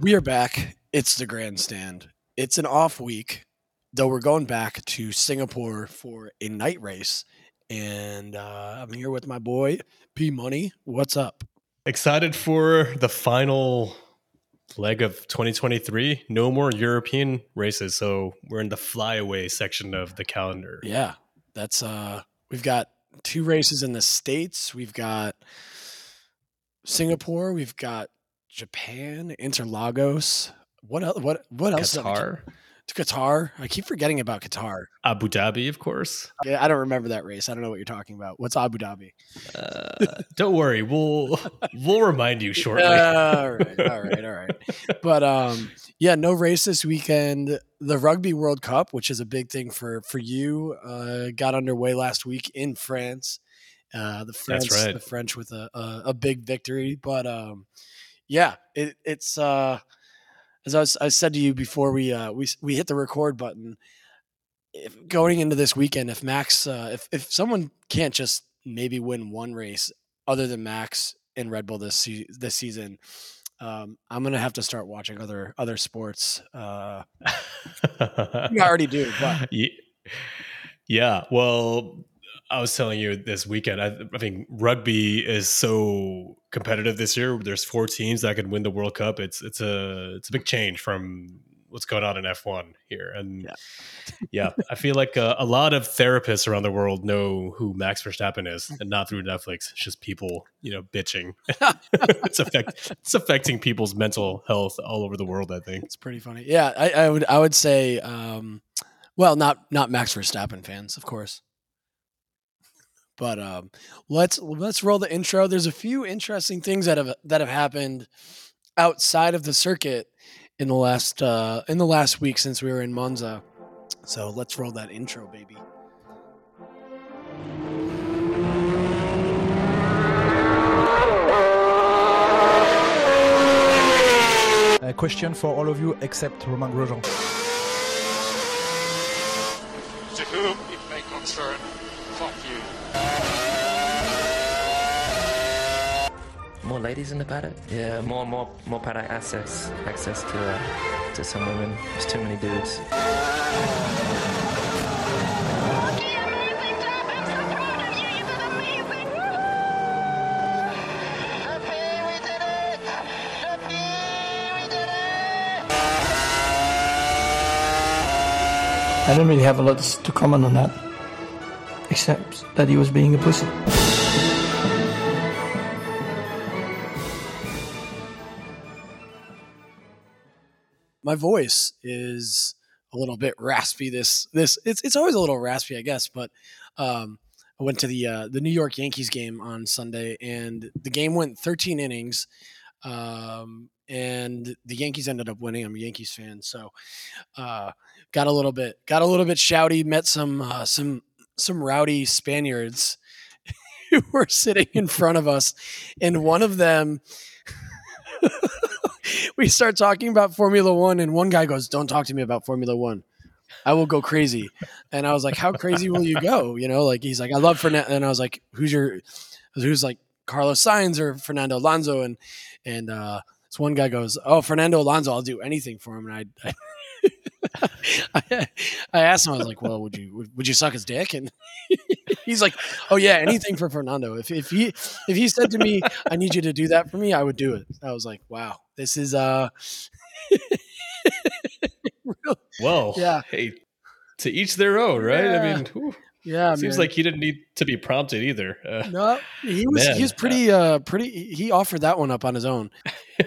We are back. It's the grandstand. It's an off week, though we're going back to Singapore for a night race. And uh, I'm here with my boy, P Money. What's up? Excited for the final leg of 2023. No more European races. So we're in the flyaway section of the calendar. Yeah. That's, uh, we've got two races in the States. We've got Singapore. We've got Japan, Interlagos. What else? What what else? Qatar. To Qatar. I keep forgetting about Qatar. Abu Dhabi, of course. Yeah, I don't remember that race. I don't know what you're talking about. What's Abu Dhabi? Uh, don't worry, we'll we'll remind you shortly. all right, all right, all right. But um, yeah, no race this weekend. The Rugby World Cup, which is a big thing for for you, uh, got underway last week in France. Uh, the French, right. the French with a, a, a big victory, but um, yeah, it, it's uh, as I, was, I said to you before we uh, we we hit the record button. If going into this weekend, if Max, uh, if if someone can't just maybe win one race other than Max in Red Bull this se- this season, um, I'm gonna have to start watching other other sports. Uh, you already do, but Ye- yeah. Well, I was telling you this weekend. I, I think rugby is so competitive this year. There's four teams that could win the World Cup. It's it's a it's a big change from what's going on in F1 here. And Yeah. yeah, I feel like uh, a lot of therapists around the world know who Max Verstappen is, and not through Netflix. It's just people, you know, bitching. it's affect it's affecting people's mental health all over the world. I think. it's pretty funny. Yeah, I, I would I would say, um, well, not not Max Verstappen fans, of course. But um, let's let's roll the intro. There's a few interesting things that have that have happened outside of the circuit in the last uh, in the last week since we were in Monza. So let's roll that intro, baby. A question for all of you except Romain Grosjean. To whom it may concern, fuck you. More ladies in the paddock? Yeah, more more more paddock access access to uh, to some women. There's too many dudes. Okay, amazing job. I'm so proud of you. You did amazing. Happy we did it. Happy we did it. I don't really have a lot to comment on that, except that he was being a pussy. My voice is a little bit raspy this this it's it's always a little raspy i guess but um i went to the uh the new york yankees game on sunday and the game went 13 innings um and the yankees ended up winning. I'm a yankees fan so uh got a little bit got a little bit shouty met some uh some some rowdy spaniards who were sitting in front of us and one of them we start talking about Formula One, and one guy goes, "Don't talk to me about Formula One. I will go crazy." And I was like, "How crazy will you go?" You know, like he's like, "I love Fernando," and I was like, "Who's your?" Who's like Carlos Sainz or Fernando Alonso? And and uh, this one guy goes, "Oh, Fernando Alonso, I'll do anything for him." And I. I I, I asked him. I was like, "Well, would you would, would you suck his dick?" And he's like, "Oh yeah, anything for Fernando. If if he if he said to me, I need you to do that for me, I would do it." I was like, "Wow, this is uh." Well, Yeah. Hey, to each their own, right? Yeah. I mean, whew, yeah, seems man. like he didn't need to be prompted either. Uh, no, he was he was pretty uh pretty. He offered that one up on his own.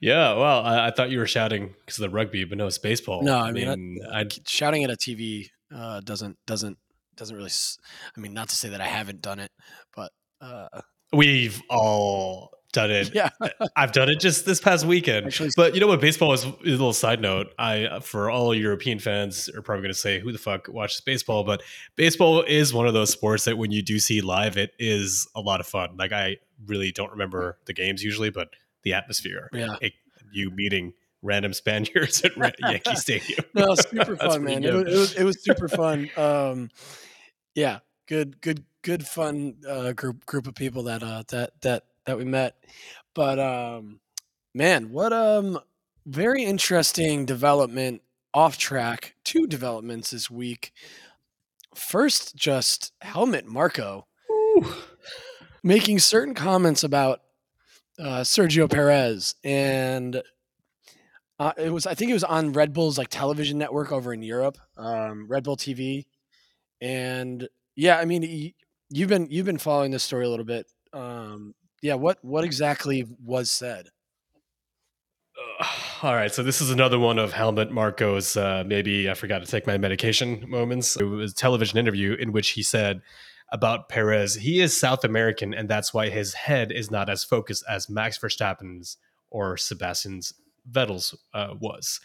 yeah, well, I, I thought you were shouting because of the rugby, but no, it's baseball. No, I mean, I- I, Shouting at a TV uh, doesn't doesn't doesn't really. I mean, not to say that I haven't done it, but uh, we've all done it. yeah, I've done it just this past weekend. Actually- but you know what? Baseball is a little side note. I, for all European fans, are probably going to say, "Who the fuck watches baseball?" But baseball is one of those sports that when you do see live, it is a lot of fun. Like I really don't remember the games usually, but the atmosphere, Yeah. it- you meeting random Spaniards at Yankee Stadium. no, super fun, man. It was, it was it was super fun. Um, yeah, good, good, good, fun uh, group group of people that uh, that that that we met. But um, Man, what um very interesting development off track. Two developments this week. First, just Helmut Marko making certain comments about uh, Sergio Perez, and uh, it was I think it was on Red Bull's like television network over in Europe, um, Red Bull TV, and yeah, I mean you've been you've been following this story a little bit. Um, yeah, what what exactly was said? Uh, all right, so this is another one of Helmut Marko's uh, maybe I forgot to take my medication moments. It was a television interview in which he said about Perez, he is South American, and that's why his head is not as focused as Max Verstappen's or Sebastian's Vettel's uh, was.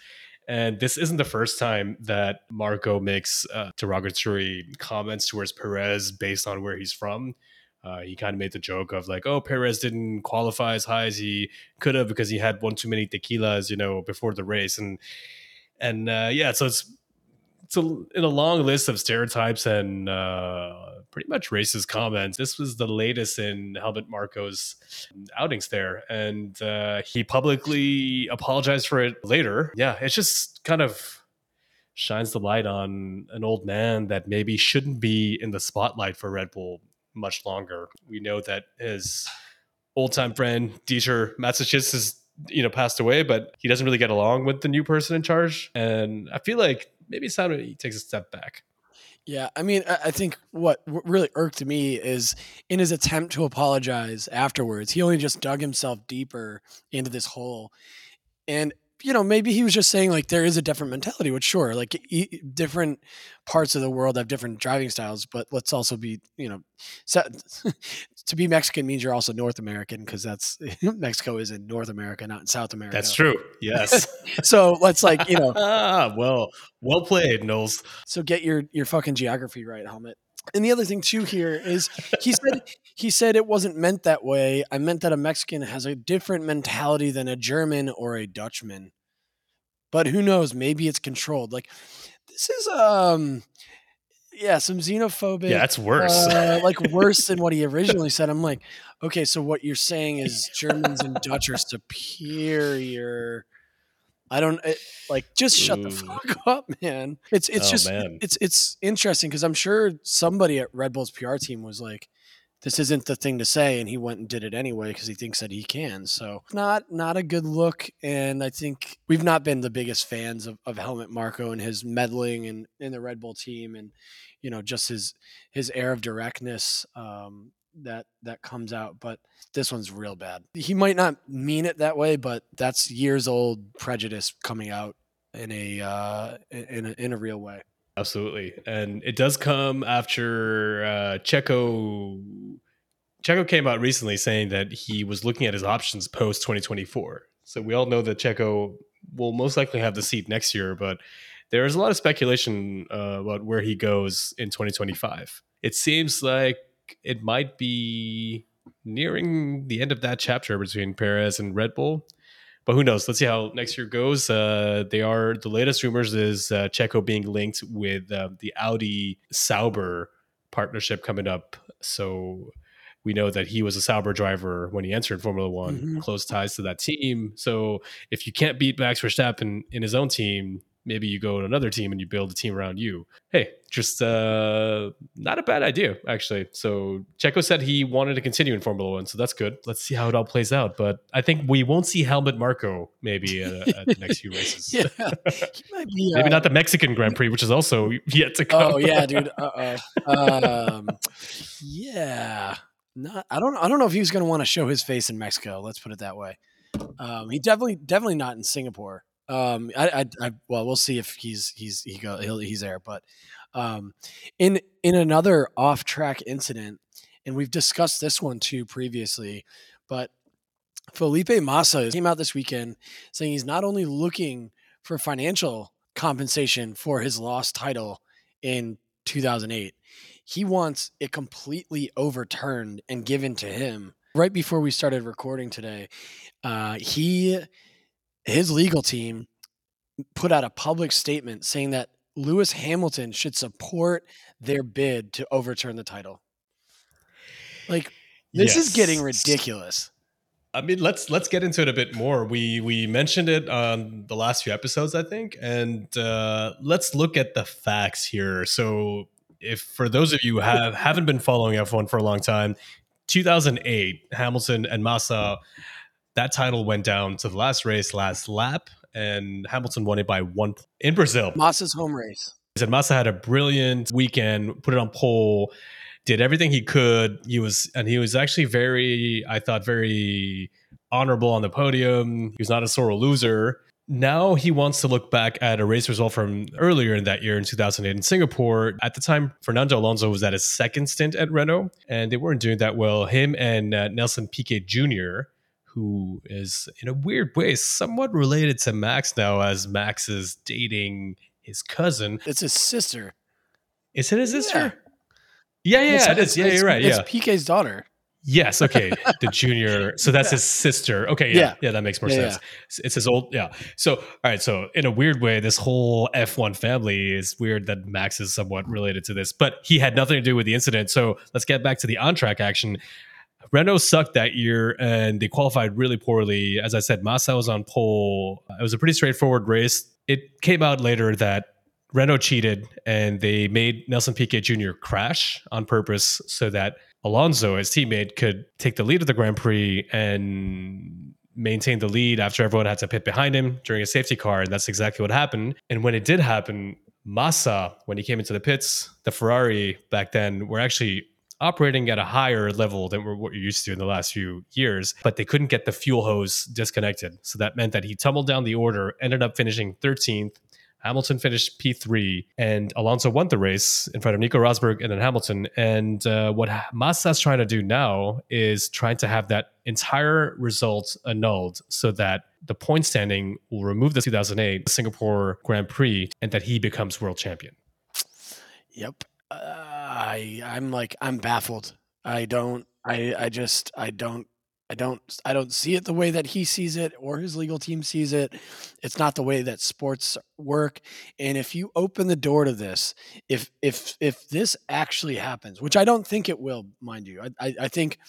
And this isn't the first time that Marko makes uh, derogatory comments towards Perez based on where he's from. Uh, he kind of made the joke of like, "Oh, Perez didn't qualify as high as he could have because he had one too many tequilas, you know, before the race." And and uh, yeah, so it's it's a, in a long list of stereotypes and uh, pretty much racist comments. This was the latest in Helmut Marko's outings there, and uh, he publicly apologized for it later. Yeah, it's just kind of shines the light on an old man that maybe shouldn't be in the spotlight for Red Bull much longer. We know that his old time friend Dieter Mateschitz has you know passed away, but he doesn't really get along with the new person in charge, and I feel like maybe it's time he takes a step back. Yeah, I mean, I think what really irked me is in his attempt to apologize afterwards, he only just dug himself deeper into this hole. And you know, maybe he was just saying like there is a different mentality, which sure, like e- different parts of the world have different driving styles, but let's also be, you know, to be Mexican means you're also North American because that's Mexico is in North America, not in South America. That's true. Yes. so let's like, you know, well, well played, Knowles. So get your your fucking geography right, Helmut. And the other thing too here is he said he said it wasn't meant that way. I meant that a Mexican has a different mentality than a German or a Dutchman. But who knows? Maybe it's controlled. Like this is um yeah, some xenophobic. Yeah, that's worse. Uh, like worse than what he originally said. I'm like, okay, so what you're saying is Germans and Dutch are superior. I don't it, like just shut Ooh. the fuck up, man. It's it's oh, just man. it's it's interesting because I'm sure somebody at Red Bull's PR team was like, "This isn't the thing to say," and he went and did it anyway because he thinks that he can. So not not a good look, and I think we've not been the biggest fans of, of Helmut Marko and his meddling and in the Red Bull team, and you know just his his air of directness. Um, that that comes out but this one's real bad. He might not mean it that way but that's years old prejudice coming out in a uh in a, in a real way. Absolutely. And it does come after uh checo checo came out recently saying that he was looking at his options post 2024 so we all know that checo will most likely have the seat next year but there's a lot of speculation uh, about where he goes in 2025 it seems like it might be nearing the end of that chapter between Perez and Red Bull. But who knows? Let's see how next year goes. Uh, they are the latest rumors is uh, Checo being linked with uh, the Audi Sauber partnership coming up. So we know that he was a Sauber driver when he entered Formula One, mm-hmm. close ties to that team. So if you can't beat Max Verstappen in his own team, maybe you go to another team and you build a team around you. Hey, just uh, not a bad idea, actually. So Checo said he wanted to continue in Formula One, so that's good. Let's see how it all plays out. But I think we won't see Helmut Marko maybe uh, at the next few races. yeah, be, maybe uh, not the Mexican Grand Prix, which is also yet to come. Oh yeah, dude. Uh oh. Um, yeah. Not. I don't. I don't know if he was going to want to show his face in Mexico. Let's put it that way. Um, he definitely, definitely not in Singapore. Um, I, I, I, well, we'll see if he's he's he go he'll, he's there. But um, in in another off track incident, and we've discussed this one too previously, but Felipe Massa came out this weekend saying he's not only looking for financial compensation for his lost title in 2008, he wants it completely overturned and given to him. Right before we started recording today, uh, he his legal team put out a public statement saying that Lewis Hamilton should support their bid to overturn the title. Like this yes. is getting ridiculous. I mean, let's let's get into it a bit more. We we mentioned it on the last few episodes, I think, and uh, let's look at the facts here. So, if for those of you who have haven't been following F1 for a long time, 2008, Hamilton and Massa, that title went down to the last race, last lap, and Hamilton won it by one point in Brazil. Massa's home race. He said Massa had a brilliant weekend, put it on pole, did everything he could. He was, and he was actually very, I thought, very honorable on the podium. He was not a sore loser. Now he wants to look back at a race result from earlier in that year in 2008 in Singapore. At the time, Fernando Alonso was at his second stint at Renault, and they weren't doing that well. Him and uh, Nelson Piquet Jr., who is in a weird way somewhat related to Max now, as Max is dating his cousin. It's his sister. Is it his sister? Yeah, yeah, It's- yeah, it's- Yeah, you're right. It's Yeah. Piquet's daughter. Yes. Okay. The junior. So that's his sister. Okay. Yeah. Yeah. Yeah. that makes more Yeah, sense. It's his old. Yeah. So, all right. So, in a weird way, this whole F1 family is weird that Max is somewhat related to this, but he had nothing to do with the incident. So, let's get back to the on track action. Renault sucked that year and they qualified really poorly. As I said, Massa was on pole. It was a pretty straightforward race. It came out later that Renault cheated and they made Nelson Piquet Jr. crash on purpose so that Alonso, his teammate, could take the lead of the Grand Prix and maintain the lead after everyone had to pit behind him during a safety car. And that's exactly what happened. And when it did happen, Massa, when he came into the pits, the Ferrari back then were actually operating at a higher level than what you're used to in the last few years, but they couldn't get the fuel hose disconnected. So that meant that he tumbled down the order, ended up finishing 13th. Hamilton finished P3, and Alonso won the race in front of Nico Rosberg and then Hamilton. And uh, what Massa's trying to do now is trying to have that entire result annulled so that the point standing will remove the 2008 Singapore Grand Prix and that he becomes world champion. Yep. Uh, I I'm like I'm baffled. I don't. I I just I don't. I don't I don't see it the way that he sees it or his legal team sees it. It's not the way that sports work. And if you open the door to this, if if if this actually happens, which I don't think it will, mind you, I I, I think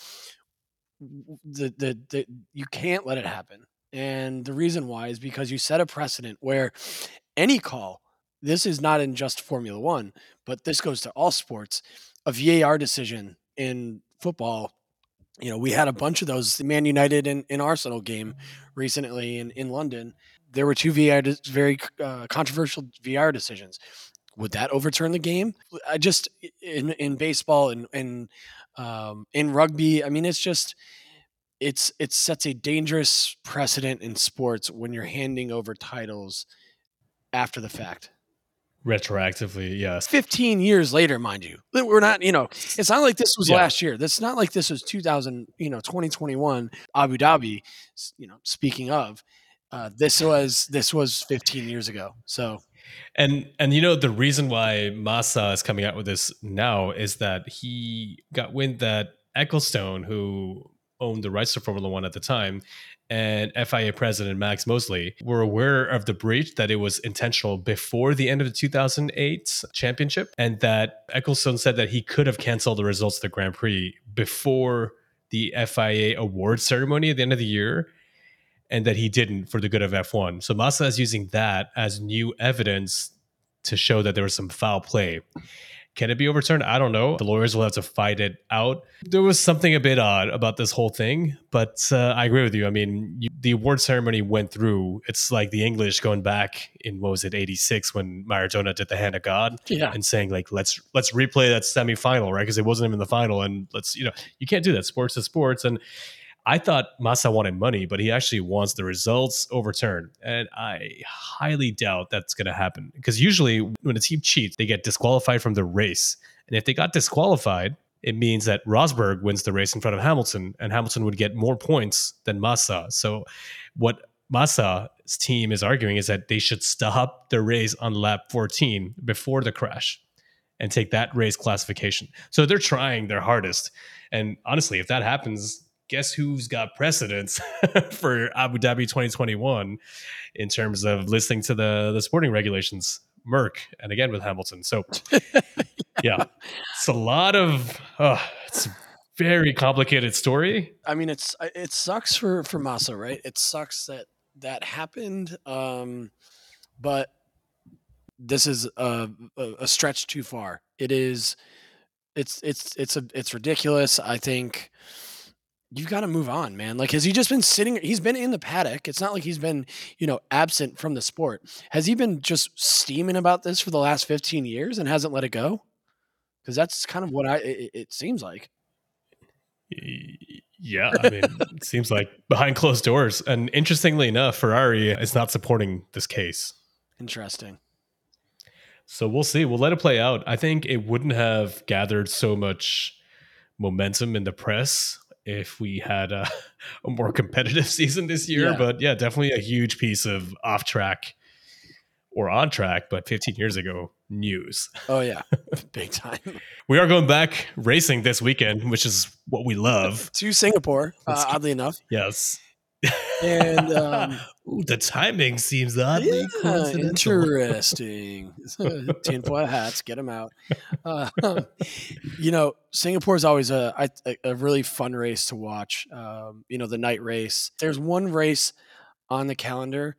the, the the you can't let it happen. And the reason why is because you set a precedent where any call, this is not in just Formula One, but this goes to all sports, a VAR decision in football you know, we had a bunch of those Man United and, Arsenal game recently in, in London. There were two de- very uh, controversial VR decisions. Would that overturn the game? I just in in baseball and and um, in rugby. I mean, it's just it's it sets a dangerous precedent in sports when you're handing over titles after the fact. Retroactively, yes. 15 years later, mind you. We're not, you know, it's not like this was Yeah. last year. That's not like this was 2000, you know, 2021 Abu Dhabi, you know, speaking of, uh, this was this was 15 years ago. So, And and you know the reason why Massa is coming out with this now is that he got wind that Ecclestone, who owned the rights to Formula One at the time, and FIA president Max Mosley were aware of the breach that it was intentional before the end of the 2008 championship, and that Ecclestone said that he could have canceled the results of the Grand Prix before the FIA award ceremony at the end of the year and that he didn't for the good of F1. So Massa is using that as new evidence to show that there was some foul play. Can it be overturned? I don't know. The lawyers will have to fight it out. There was something a bit odd about this whole thing, but uh, I agree with you. I mean, you, the award ceremony went through. It's like the English going back in what was it, '86 when Maradona did the hand of God yeah. and saying like let's let's replay that semifinal right because it wasn't even the final and let's you know you can't do that sports is sports and I thought Massa wanted money but he actually wants the results overturned and I highly doubt that's going to happen because usually when a team cheats they get disqualified from the race and if they got disqualified it means that Rosberg wins the race in front of Hamilton and Hamilton would get more points than Massa so what Massa's team is arguing is that they should stop the race on lap 14 before the crash and take that race classification. So they're trying their hardest. And honestly, if that happens, guess who's got precedence for Abu Dhabi 2021 in terms of listening to the, the sporting regulations? Merc, and again with Hamilton. So, yeah, it's a lot of, oh, it's very complicated story. I mean, it's it sucks for for Massa, right? It sucks that that happened, um, but this is a, a a stretch too far. It is, it's it's it's a it's ridiculous. I think you've got to move on, man. Like, has he just been sitting? He's been in the paddock. It's not like he's been, you know, absent from the sport. Has he been just steaming about this for the last fifteen years and hasn't let it go? Because that's kind of what I it, it seems like. Yeah, I mean, it seems like behind closed doors. And interestingly enough, Ferrari is not supporting this case. Interesting. So we'll see. We'll let it play out. I think it wouldn't have gathered so much momentum in the press if we had a, a more competitive season this year. Yeah. But yeah, definitely a huge piece of off track or on track, but 15 years ago news. Oh yeah, big time. We are going back racing this weekend, which is what we love. to Singapore, uh, oddly enough. Yes. And um, Ooh, the timing seems oddly yeah, coincidental. interesting. Tinfoil hats, get them out. Uh, you know, Singapore is always a a really fun race to watch. Um, you know, the night race. There's one race on the calendar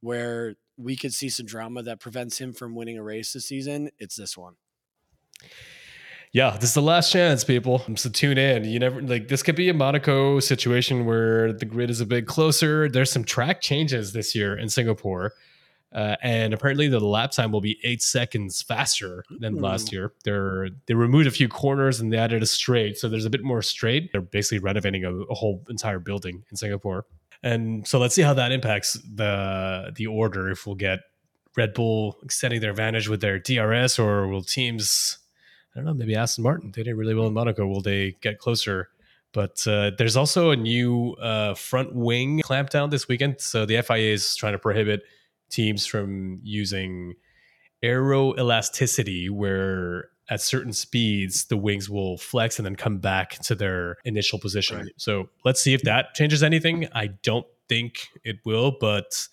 where we could see some drama that prevents him from winning a race this season. It's this one. Yeah, this is the last chance, people. So tune in. You never like this could be a Monaco situation where the grid is a bit closer. There's some track changes this year in Singapore. Uh, and apparently the lap time will be eight seconds faster than last year. They're they removed a few corners and they added a straight, so there's a bit more straight. They're basically renovating a, a whole entire building in Singapore, and so let's see how that impacts the the order. If we'll get Red Bull extending their advantage with their DRS, or will teams I don't know, maybe Aston Martin. They did really well in Monaco. Will they get closer? But uh, there's also a new uh, front wing clampdown this weekend. So the FIA is trying to prohibit teams from using aero elasticity, where at certain speeds the wings will flex and then come back to their initial position. Right. So let's see if that changes anything. I don't think it will, but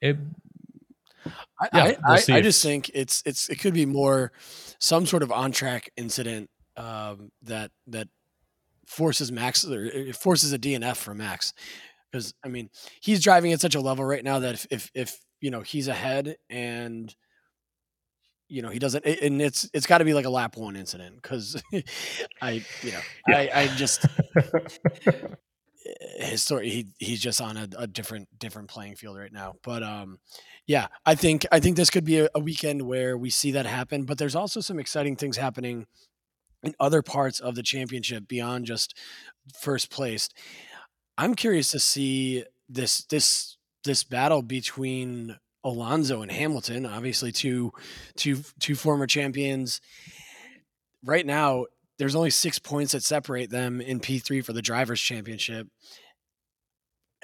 it I, Yeah, I, we'll I, I just think it's it's it could be more some sort of on track incident um, that that forces Max or it forces a DNF for Max. Because I mean he's driving at such a level right now that if if, if you know he's ahead and you know he doesn't it- and it's it's got to be like a lap one incident because I you know I I just his story he he's just on a, a different different playing field right now. But um yeah i think i think this could be a, a weekend where we see that happen. But there's also some exciting things happening in other parts of the championship beyond just first place. I'm curious to see this this this battle between alonso and hamilton obviously two two two former champions. Right now there's only six points that separate them in P3 for the drivers' championship.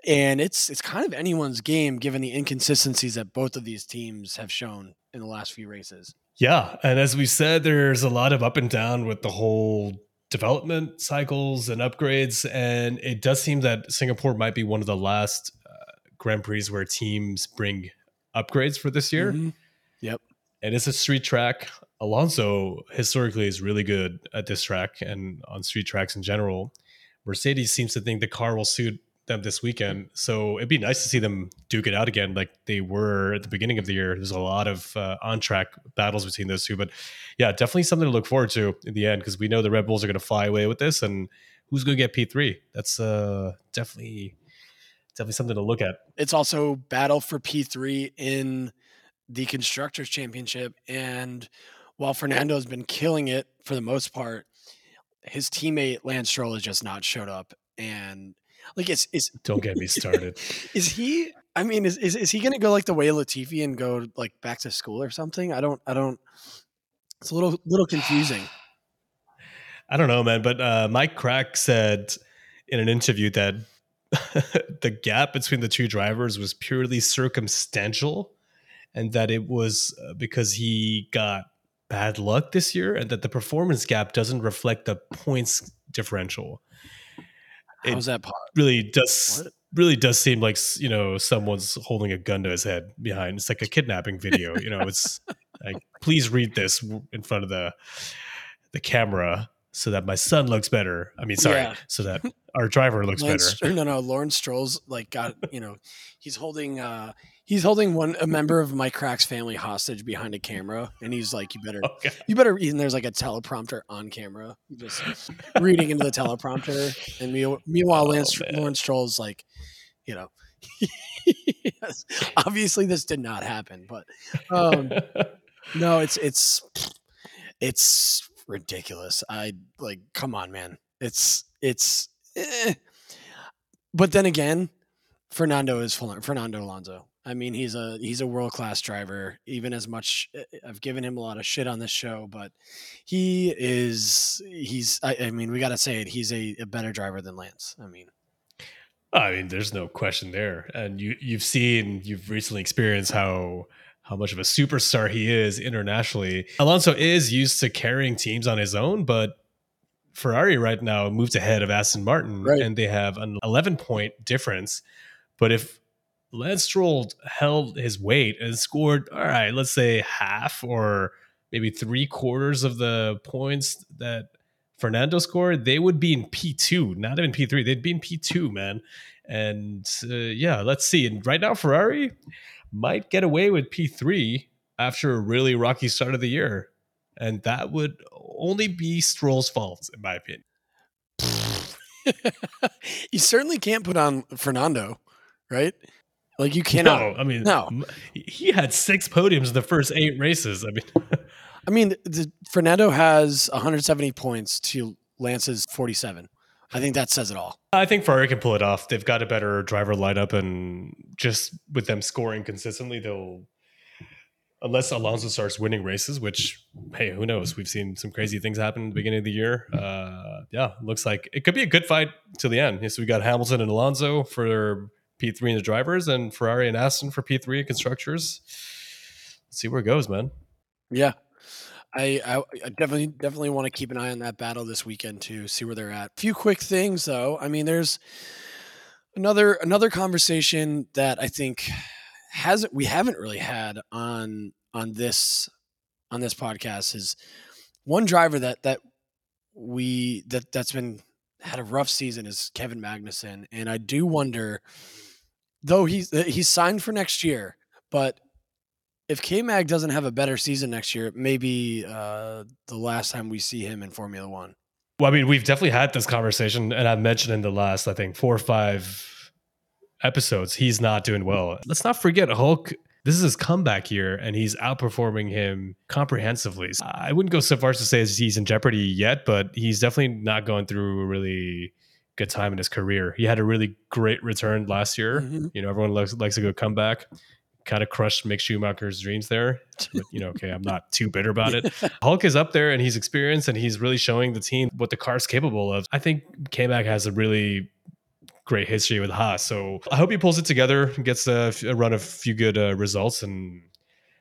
And it's it's kind of anyone's game given the inconsistencies that both of these teams have shown in the last few races. Yeah, and as we said, there's a lot of up and down with the whole development cycles and upgrades, and it does seem that Singapore might be one of the last uh, Grand Prix where teams bring upgrades for this year. Mhm. Yep. And it's a street track. Alonso historically is really good at this track and on street tracks in general. Mercedes seems to think the car will suit them this weekend. So it'd be nice to see them duke it out again like they were at the beginning of the year. There's a lot of uh, on track battles between those two. But yeah, definitely something to look forward to in the end because we know the Red Bulls are going to fly away with this. And who's going to get P3? That's uh, definitely. Definitely something to look at. It's also battle for P3 in the constructors championship and while Fernando's been killing it for the most part, his teammate Lance Stroll has just not showed up and like it's is Don't get me started. is he I mean is, is is he gonna go like the way Latifi and go like back to school or something? I don't I don't it's a little little confusing. I don't know, man, but uh, Mike Krack said in an interview that the gap between the two drivers was purely circumstantial and that it was uh, because he got bad luck this year and that the performance gap doesn't reflect the points differential. How's that pot? really does What? really does seem like you know someone's holding a gun to his head behind it's like a kidnapping video you know it's like please read this in front of the the camera so that my son looks better. I mean, sorry, Yeah. so that our driver looks Lance, better. no, no, Lawrence Stroll's like got you know, he's holding uh he's holding one a member of Mike Krack's family hostage behind a camera, and he's like, you better Okay. you better and there's like a teleprompter on camera, just reading into the teleprompter, and me, meanwhile, Lance man. Lawrence Stroll's like, you know. yes, obviously this did not happen, but um, no, it's it's it's ridiculous. I like, come on, man. It's it's. eh. But then again, Fernando is Fernando Alonso. I mean, he's a he's a world class driver. Even as much eh, I've given him a lot of shit on this show, but he is he's. I, I mean, we got to say it. He's a, a better driver than Lance. I mean, I mean, there's no question there, and you you've seen you've recently experienced how how much of a superstar he is internationally. Alonso is used to carrying teams on his own, but Ferrari right now moved ahead of Aston Martin, Right. and they have an 11 point difference. But if Lance Stroll held his weight and scored, all right, let's say half or maybe three quarters of the points that Fernando scored, they would be in P2, not even P3. They'd be in P2, man. And uh, yeah, let's see. And right now, Ferrari might get away with P3 after a really rocky start of the year. And that would only be Stroll's fault, in my opinion. you certainly can't put on Fernando, right? Like you cannot. No, I mean, No. he had six podiums in the first eight races. I mean, I mean, the, Fernando has 170 points to Lance's 47. I think that says it all. I think Ferrari can pull it off. They've got a better driver lineup, and just with them scoring consistently, they'll. Unless Alonso starts winning races, which hey, who knows? We've seen some crazy things happen at the beginning of the year. Uh, yeah, looks like it could be a good fight till the end. So we got Hamilton and Alonso for P three and the drivers, and Ferrari and Aston for P three and constructors. Let's see where it goes, man. Yeah. I, I, I definitely definitely want to keep an eye on that battle this weekend to see where they're at. A few quick things though. I mean, there's another another conversation that I think hasn't we haven't really had on on this on this podcast is one driver that that we that that's been had a rough season is Kevin Magnussen, and I do wonder though he's he's signed for next year, but if K Mag doesn't have a better season next year, maybe uh, the last time we see him in Formula One. Well, I mean, we've definitely had this conversation, and I've mentioned in the last, I think, four or five episodes, he's not doing well. Let's not forget Hulk. This is his comeback year, and he's outperforming him comprehensively. I wouldn't go so far as to say he's in jeopardy yet, but he's definitely not going through really good time in his career. He had a really great return last year. Mhm. You know, everyone likes, likes a good comeback. Kind of crushed Mick Schumacher's dreams there. But, you know, okay, I'm not too bitter about it. Hulk is up there and he's experienced and he's really showing the team what the car's capable of. I think K Mag has a really great history with Haas. So I hope he pulls it together, gets a, a run of a few good uh, results and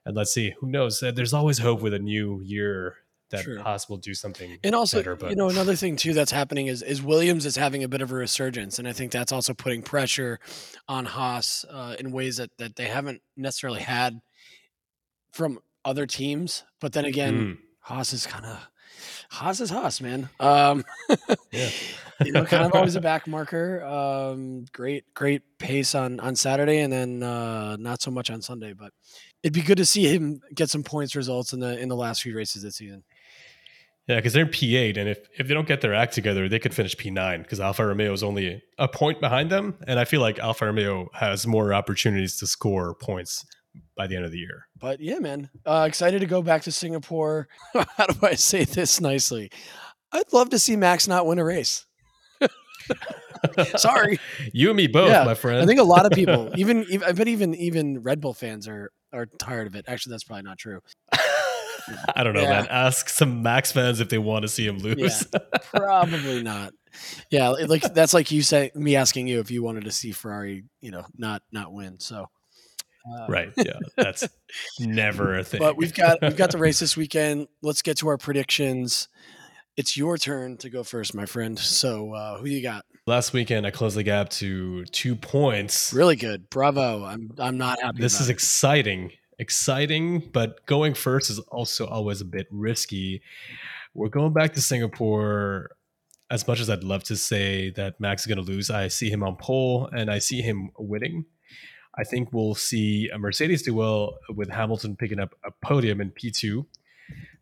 and let's see. Who knows? Uh, There's always hope with a new year that True. Haas will do something And also, better. But you know, another thing too that's happening is is Williams is having a bit of a resurgence, and I think that's also putting pressure on Haas uh, in ways that that they haven't necessarily had from other teams. But then again, Mm. Haas is kind of Haas is Haas, man. Um, Yeah. you know, kind of always a back marker. Um, great, great pace on on Saturday, and then uh, not so much on Sunday. But it'd be good to see him get some points results in the in the last few races this season. Yeah, because they're in P8, and if, if they don't get their act together, they could finish P9 because Alfa Romeo is only a point behind them. And I feel like Alfa Romeo has more opportunities to score points by the end of the year. But yeah, man, uh, excited to go back to Singapore. How do I say this nicely? I'd love to see Max not win a race. Sorry, You and me both, Yeah, my friend. I think a lot of people, even, even I bet even even Red Bull fans are are tired of it. Actually, that's probably not true. I don't know, Yeah. man. Ask some Max fans if they want to see him lose. Probably not. Yeah, it- like that's like you say me asking you if you wanted to see Ferrari, you know, not not win. So, uh, right. Yeah. That's never a thing. But we've got we've got the race this weekend. Let's get to our predictions. It's your turn to go first, my friend. So, uh, who you got? Last weekend, I closed the gap to two points. Really good. Bravo. I'm I'm not happy. this is it. exciting exciting but going first is also always a bit risky we're going back to Singapore. As much as I'd love to say that Max is going to lose, I see him on pole and I see him winning. I think we'll see a Mercedes do well with Hamilton picking up a podium in P2.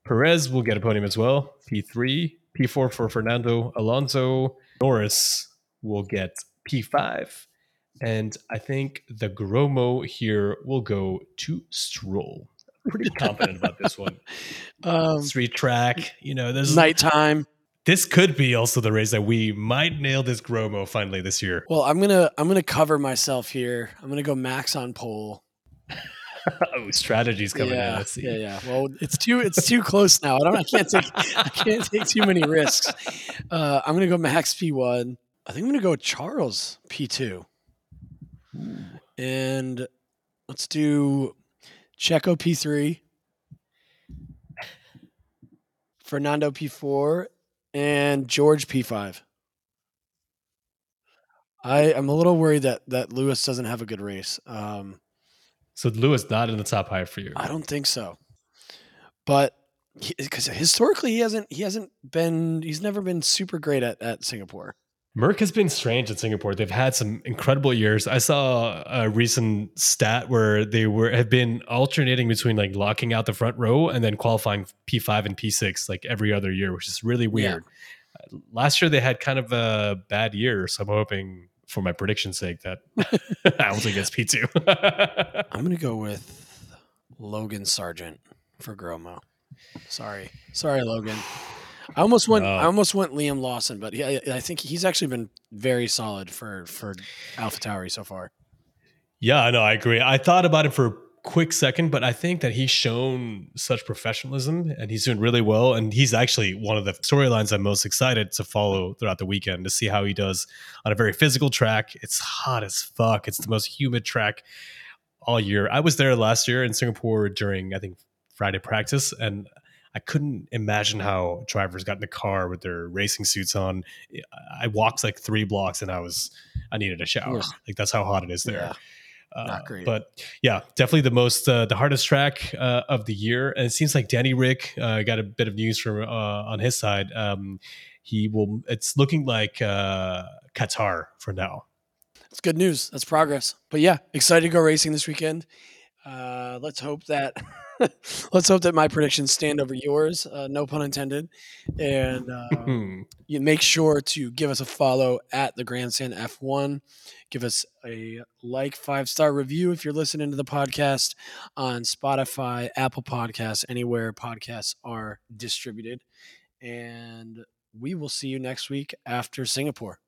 Perez will get a podium as well, P3. P4 for Fernando Alonso. Norris will get P5. And I think the Gromo here will go to Stroll. Pretty confident about this one. Um, Street track, you know, there's nighttime. this could be also the race that we might nail this Gromo finally this year. Well, I'm gonna I'm gonna cover myself here. I'm gonna go Max on pole. oh, strategies coming yeah, in. Let's see. yeah, yeah. Well, it's too it's too close now. I don't. I can't take I can't take too many risks. Uh, I'm gonna go Max P1. I think I'm gonna go Charles P2. And let's do Checo P3, Fernando P4, and George P5. I am a little worried that that Lewis doesn't have a good race. Um, So Lewis not in the top five for you. I don't think so. But because historically he hasn't he hasn't been he's never been super great at, at Singapore. Merc has been strange in Singapore. They've had some incredible years. I saw a recent stat where they were have been alternating between like locking out the front row and then qualifying P5 and P6 like every other year, which is really weird. Uh, Last year they had kind of a bad year, so I'm hoping for my prediction's sake that I Hamilton gets P2. I'm gonna go with Logan Sargeant for Gromo. Sorry, sorry, Logan. I almost went. I almost went Liam Lawson, but I, I think he's actually been very solid for for Alpha Tauri so far. Yeah, no, I agree. I thought about it for a quick second, but I think that he's shown such professionalism and he's doing really well. And he's actually one of the storylines I'm most excited to follow throughout the weekend to see how he does on a very physical track. It's hot as fuck. It's the most humid track all year. I was there last year in Singapore during, I think, Friday practice, and I couldn't imagine how drivers got in the car with their racing suits on. I walked like three blocks and I was, I needed a shower. Ugh. Like that's how hot it is there. Yeah. Uh, Not great. But yeah, definitely the most uh, the hardest track uh, of the year, and it seems like Danny Rick uh, got a bit of news from uh, on his side. Um, he will. It's looking like uh, Qatar for now. It's good news. That's progress. But yeah, excited to go racing this weekend. Uh, let's hope that let's hope that my predictions stand over yours. Uh, no pun intended. And uh, Hmm. you make sure to give us a follow at the Grandstand F1. Give us a like, five star review if you're listening to the podcast on Spotify, Apple Podcasts, anywhere podcasts are distributed. And we will see you next week after Singapore.